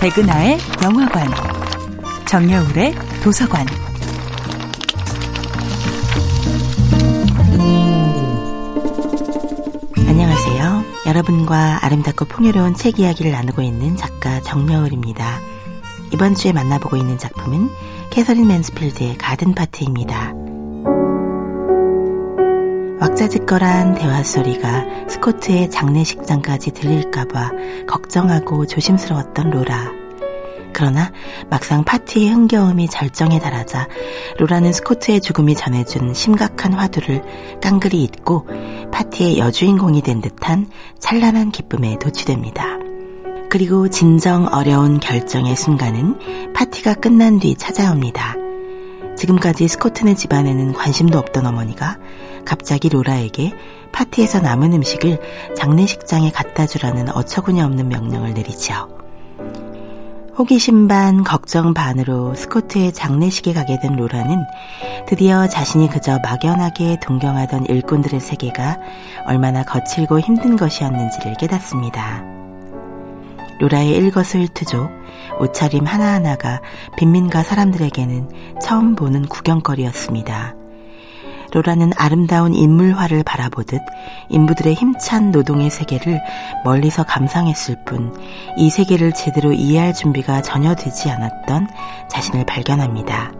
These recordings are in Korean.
백은하의 영화관, 정여울의 도서관. 안녕하세요. 여러분과 아름답고 풍요로운 책 이야기를 나누고 있는 작가 정여울입니다. 이번 주에 만나보고 있는 작품은 캐서린 맨스필드의 가든 파트입니다. 왁자지껄한 대화 소리가 스코트의 장례식장까지 들릴까봐 걱정하고 조심스러웠던 로라. 그러나 막상 파티의 흥겨움이 절정에 달하자 로라는 스코트의 죽음이 전해준 심각한 화두를 깡그리 잊고 파티의 여주인공이 된 듯한 찬란한 기쁨에 도취됩니다. 그리고 진정 어려운 결정의 순간은 파티가 끝난 뒤 찾아옵니다. 지금까지 스코트네 집안에는 관심도 없던 어머니가 갑자기 로라에게 파티에서 남은 음식을 장례식장에 갖다 주라는 어처구니 없는 명령을 내리죠. 호기심 반 걱정 반으로 스코트의 장례식에 가게 된 로라는 드디어 자신이 그저 막연하게 동경하던 일꾼들의 세계가 얼마나 거칠고 힘든 것이었는지를 깨닫습니다. 로라의 일거수일투족, 옷차림 하나하나가 빈민가 사람들에게는 처음 보는 구경거리였습니다. 로라는 아름다운 인물화를 바라보듯 인부들의 힘찬 노동의 세계를 멀리서 감상했을 뿐 이 세계를 제대로 이해할 준비가 전혀 되지 않았던 자신을 발견합니다.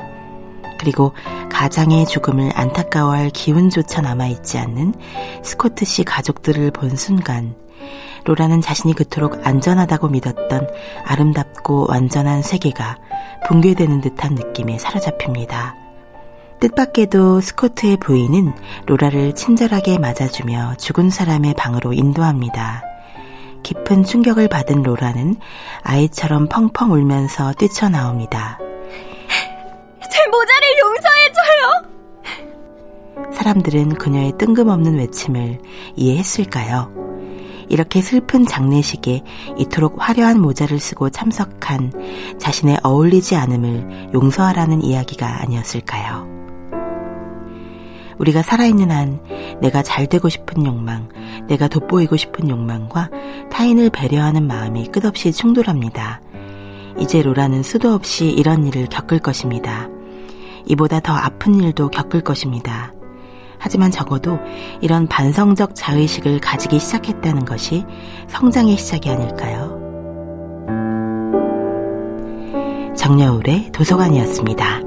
그리고 가장의 죽음을 안타까워할 기운조차 남아있지 않는 스코트 씨 가족들을 본 순간 로라는 자신이 그토록 안전하다고 믿었던 아름답고 완전한 세계가 붕괴되는 듯한 느낌에 사로잡힙니다. 뜻밖에도 스코트의 부인은 로라를 친절하게 맞아주며 죽은 사람의 방으로 인도합니다. 깊은 충격을 받은 로라는 아이처럼 펑펑 울면서 뛰쳐나옵니다. 제 모자를 용서해줘요! 사람들은 그녀의 뜬금없는 외침을 이해했을까요? 이렇게 슬픈 장례식에 이토록 화려한 모자를 쓰고 참석한 자신의 어울리지 않음을 용서하라는 이야기가 아니었을까요? 우리가 살아있는 한 내가 잘 되고 싶은 욕망, 내가 돋보이고 싶은 욕망과 타인을 배려하는 마음이 끝없이 충돌합니다. 이제 로라는 수도 없이 이런 일을 겪을 것입니다. 이보다 더 아픈 일도 겪을 것입니다. 하지만 적어도 이런 반성적 자의식을 가지기 시작했다는 것이 성장의 시작이 아닐까요? 정여울의 도서관이었습니다.